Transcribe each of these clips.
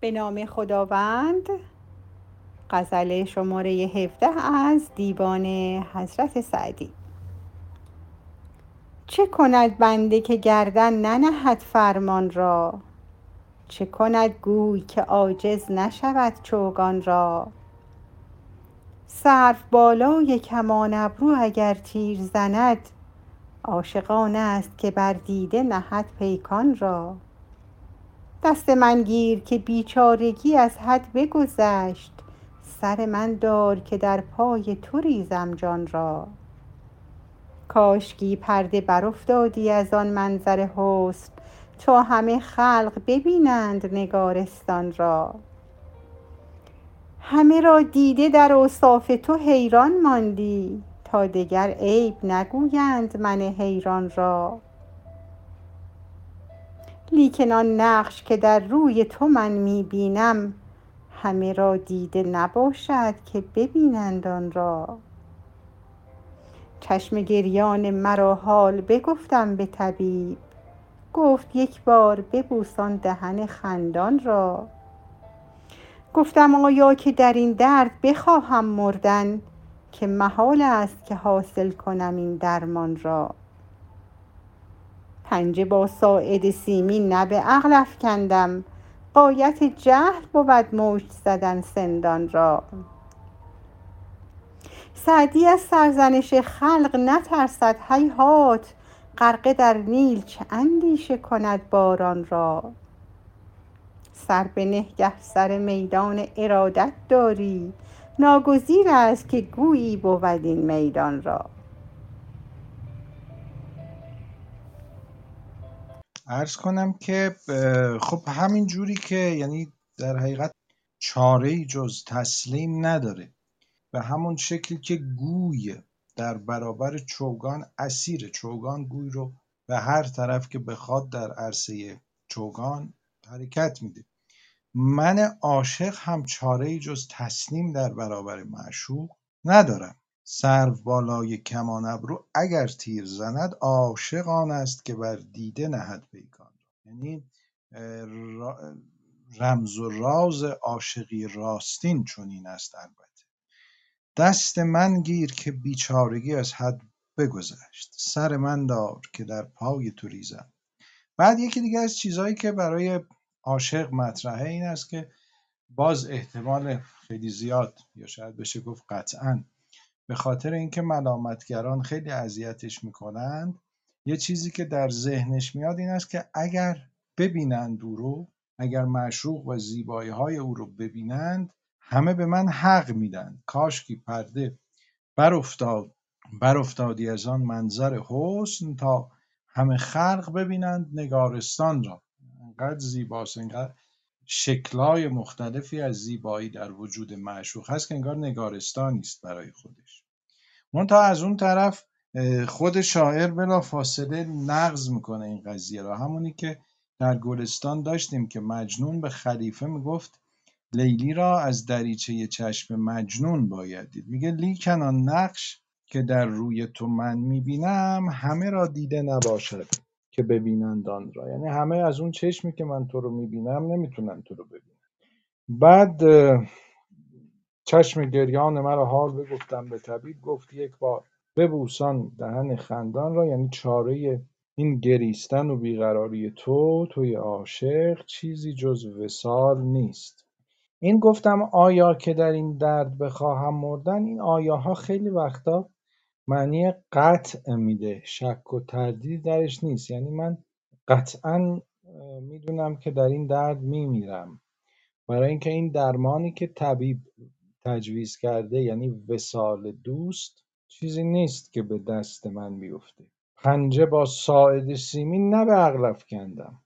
به نام خداوند غزل شماره 17 از دیوان حضرت سعدی. چه کند بنده که گردن ننهد فرمان را؟ چه کند گوی که عاجز نشود چوگان را؟ سروبالای کمان ابرو اگر تیر زند عاشق آن است که بر دیده نهد پیکان را. دست من گیر که بیچارگی از حد بگذشت. سر من دار که در پای تو ریزم جان را. کاشکی پرده برافتادی از آن منظر حسن تا همه خلق ببینند نگارستان را. همه را دیده در اوصاف تو حیران ماندی تا دگر عیب نگویند من حیران را. لیکن آن نقش که در روی تو من می بینم همه را دیده نباشد که ببینند آن را. چشم گریان مرا حال بگفتم به طبیب گفت یک بار ببوس آن دهن خندان را. گفتم آیا که در این درد بخواهم مردن که محال است که حاصل کنم این درمان را. پنجه با ساعد سیمین نه به عقل افکندم. غایت جهل بود مشت زدن سندان را. سعدی از سرزنش خلق نترسد هیهات غرقه در نیل چه اندیشه کند باران را. سر بنه گه سر میدان ارادت داری ناگزیر است که گویی بود این میدان را. عرض کنم که خب همین جوری که یعنی در حقیقت چاره جز تسلیم نداره. به همون شکلی که گوی در برابر چوگان اسیر چوگان گوی رو به هر طرف که بخواد در عرصه چوگان حرکت میده. من عاشق هم چاره جز تسلیم در برابر معشوق ندارم. سرو بالای کمان ابرو اگر تیر زند عاشق آن است که بر دیده نهد پیکان یعنی رمز و راز عاشقی راستین چنین است البته. دست من گیر که بیچارگی از حد بگذشت. سر من دار که در پای تو ریزم. بعد یکی دیگه از چیزهایی که برای عاشق مطرحه این است که باز احتمال خیلی زیاد یا شاید بشه گفت قطعا به خاطر اینکه ملامتگران خیلی اذیتش می‌کنند یه چیزی که در ذهنش میاد این است که اگر ببینند او رو اگر معشوق و زیبایی های او رو ببینند همه به من حق میدن. کاشکی پرده برافتاد برافتادی از آن منظر حسن تا همه خلق ببینند نگارستان را. انقدر زیباست انقدر شکلای مختلفی از زیبایی در وجود معشوق هست که انگار نگارستانی است برای خودش. منتها از اون طرف خود شاعر بلا فاصله نقض می‌کنه این قضیه را. همونی که در گلستان داشتیم که مجنون به خلیفه می‌گفت لیلی را از دریچه چشم مجنون باید دید. میگه لیکن آن نقش که در روی تو من می‌بینم همه را دیده نباشد. که ببینند آن را. یعنی همه از اون چشمی که من تو رو می‌بینم نمی‌تونن تو رو ببینن. بعد چشم گریان مرا حال بگفتم به طبیب. گفت یک بار ببوسان دهن خندان را. یعنی چاره این گریستن و بیقراری تو توی عاشق چیزی جز وسال نیست. این گفتم آیا که در این درد بخواهم مردن؟ این آیاها خیلی وقتا معنی قطع میده شک و تردید درش نیست. یعنی من قطعا می‌دونم که در این درد میمیرم. برای اینکه این درمانی که طبیب تجویز کرده یعنی وسال دوست چیزی نیست که به دست من بیفته. پنجه با ساعد سیمین نه به عقل افکندم.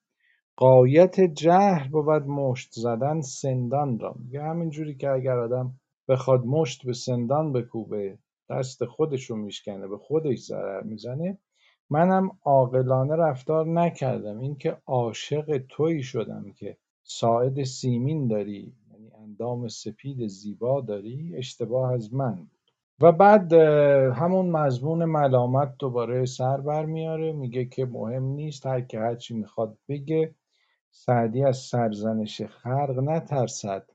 قایت جهل بود مشت زدن سندان را. میگه همینجوری که اگر آدم بخواد مشت به سندان بکوبه دست خودش میشکنه به خودش ضرر می‌زنه. منم عاقلانه رفتار نکردم. اینکه عاشق تویی شدم که ساعد سیمین داری یعنی اندام سپید زیبا داری اشتباه از من بود. و بعد همون مضمون ملامت دوباره سر برمیاره میگه که مهم نیست هر که هرچی می‌خواد بگه. سعدی از سرزنش خلق نترسد.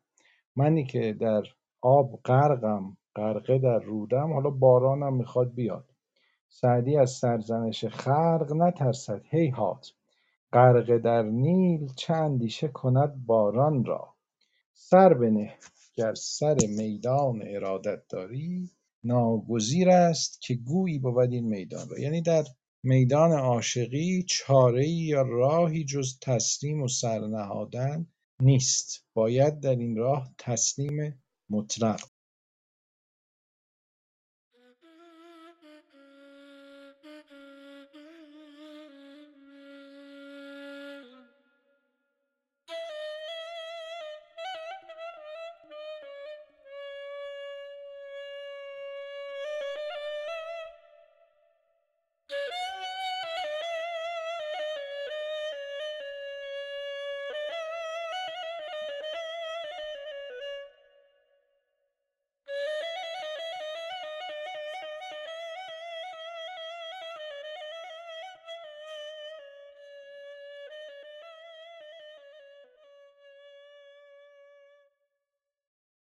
منی که در آب غرقم. غرقه در رودم. حالا بارانم می‌خواد بیاد. سعدی از سرزنش خلق نترسد. هیهات غرقه در نیل چه اندیشه کند باران را؟ سر بنه گر سر میدان ارادت داری. ناگزیر است که گویی بود این میدان را. یعنی در میدان عاشقی چارهای یا راهی جز تسلیم و سر نهادن نیست. باید در این راه تسلیم مطلق